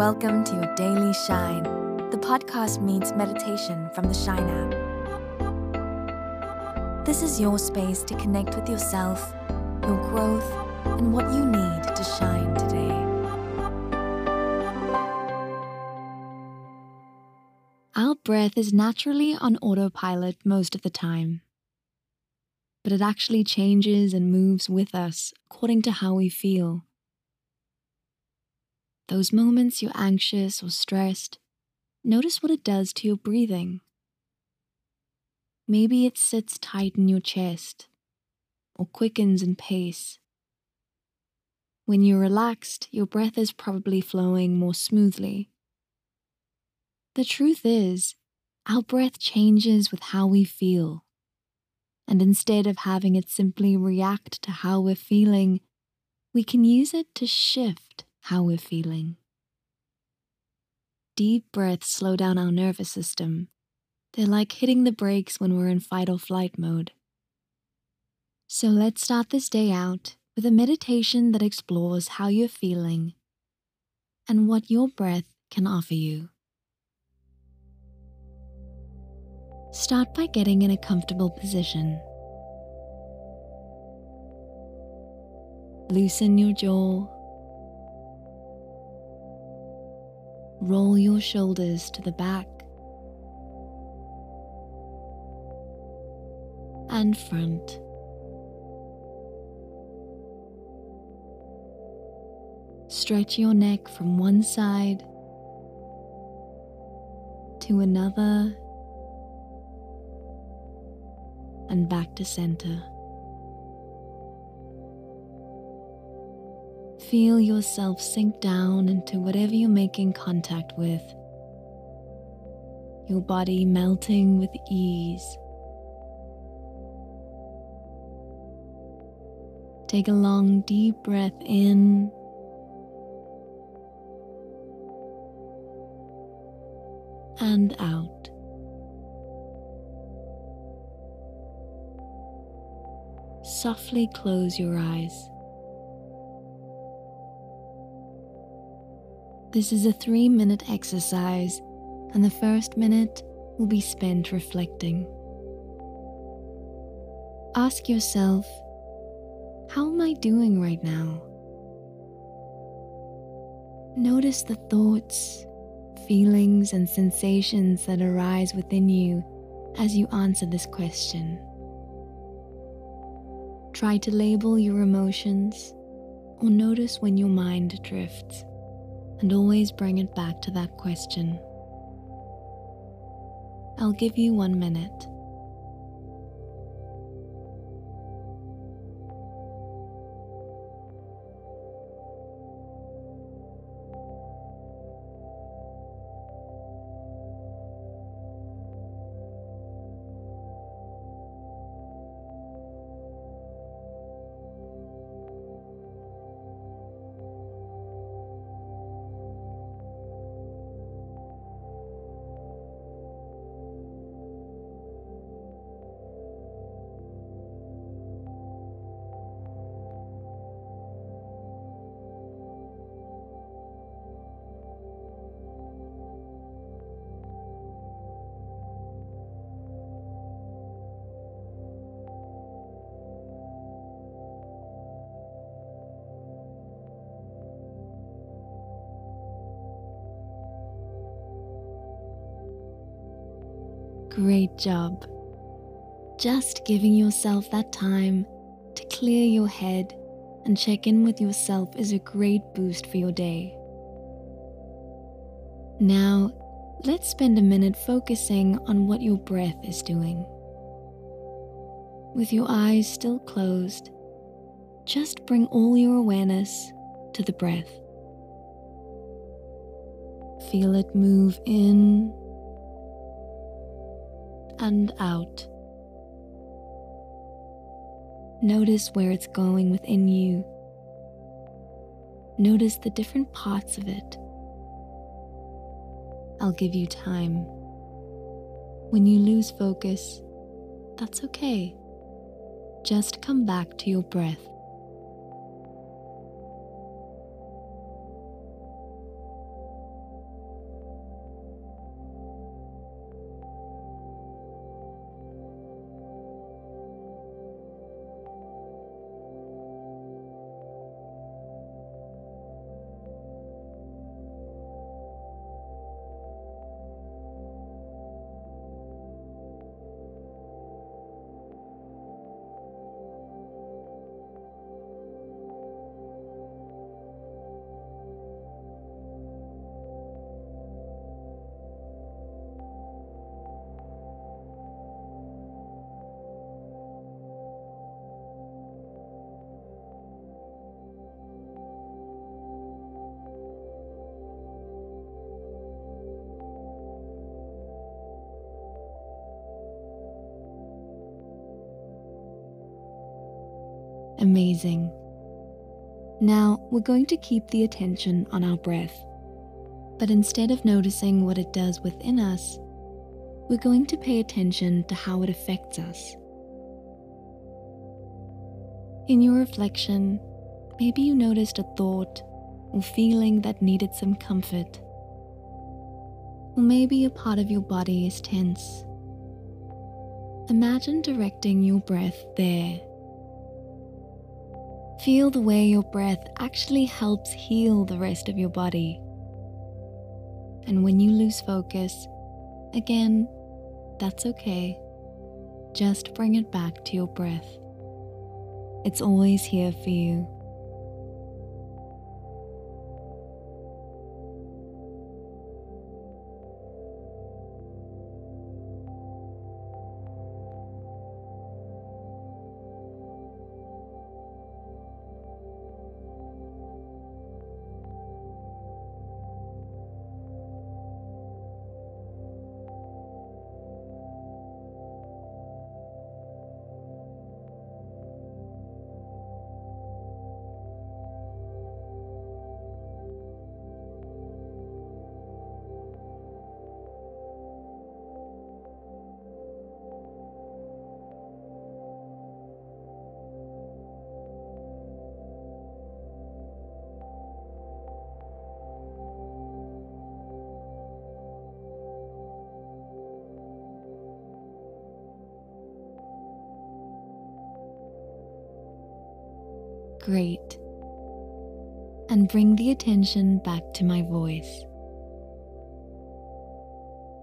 Welcome to your daily shine. The podcast meets meditation from the Shine app. This is your space to connect with yourself, your growth, and what you need to shine today. Our breath is naturally on autopilot most of the time, but it actually changes and moves with us according to how we feel. Those moments you're anxious or stressed, notice what it does to your breathing. Maybe it sits tight in your chest or quickens in pace. When you're relaxed, your breath is probably flowing more smoothly. The truth is, our breath changes with how we feel. And instead of having it simply react to how we're feeling, we can use it to shift how we're feeling. Deep breaths slow down our nervous system. They're like hitting the brakes when we're in fight or flight mode. So let's start this day out with a meditation that explores how you're feeling and what your breath can offer you. Start by getting in a comfortable position. Loosen your jaw Roll your shoulders to the back and front. Stretch your neck from one side to another and back to center. Feel yourself sink down into whatever you're making contact with. Your body melting with ease. Take a long, deep breath in. And out. Softly close your eyes. This is a three minute exercise, and the first minute will be spent reflecting. Ask yourself, how am I doing right now? Notice the thoughts, feelings, and sensations that arise within you as you answer this question. Try to label your emotions or notice when your mind drifts and always bring it back to that question. I'll give you one minute. Great job. Just giving yourself that time to clear your head and check in with yourself is a great boost for your day. Now, let's spend a minute focusing on what your breath is doing. With your eyes still closed, just bring all your awareness to the breath. Feel it move in and out. Notice where it's going within you. Notice the different parts of it. I'll give you time. When you lose focus, that's okay. Just come back to your breath. Amazing. Now we're going to keep the attention on our breath. But instead of noticing what it does within us, we're going to pay attention to how it affects us. In your reflection, maybe you noticed a thought or feeling that needed some comfort. Or maybe a part of your body is tense. Imagine directing your breath there. Feel the way your breath actually helps heal the rest of your body. And when you lose focus, again, that's okay. Just bring it back to your breath. It's always here for you. Great. And bring the attention back to my voice.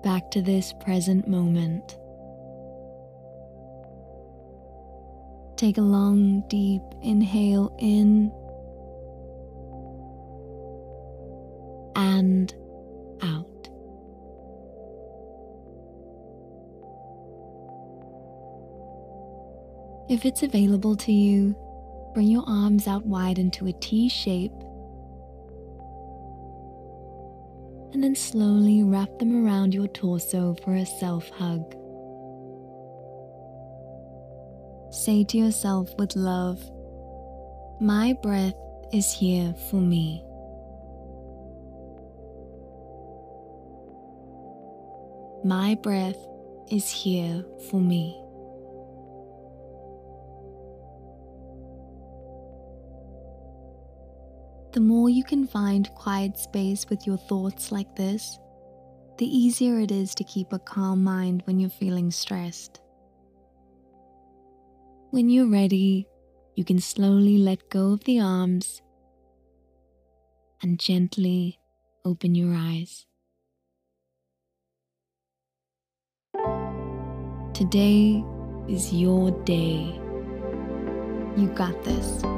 Back to this present moment. Take a long, deep inhale in and out. If it's available to you, Bring your arms out wide into a T shape. And then slowly wrap them around your torso for a self hug. Say to yourself with love, My breath is here for me. My breath is here for me. The more you can find quiet space with your thoughts like this, the easier it is to keep a calm mind when you're feeling stressed. When you're ready, you can slowly let go of the arms and gently open your eyes. Today is your day. You got this.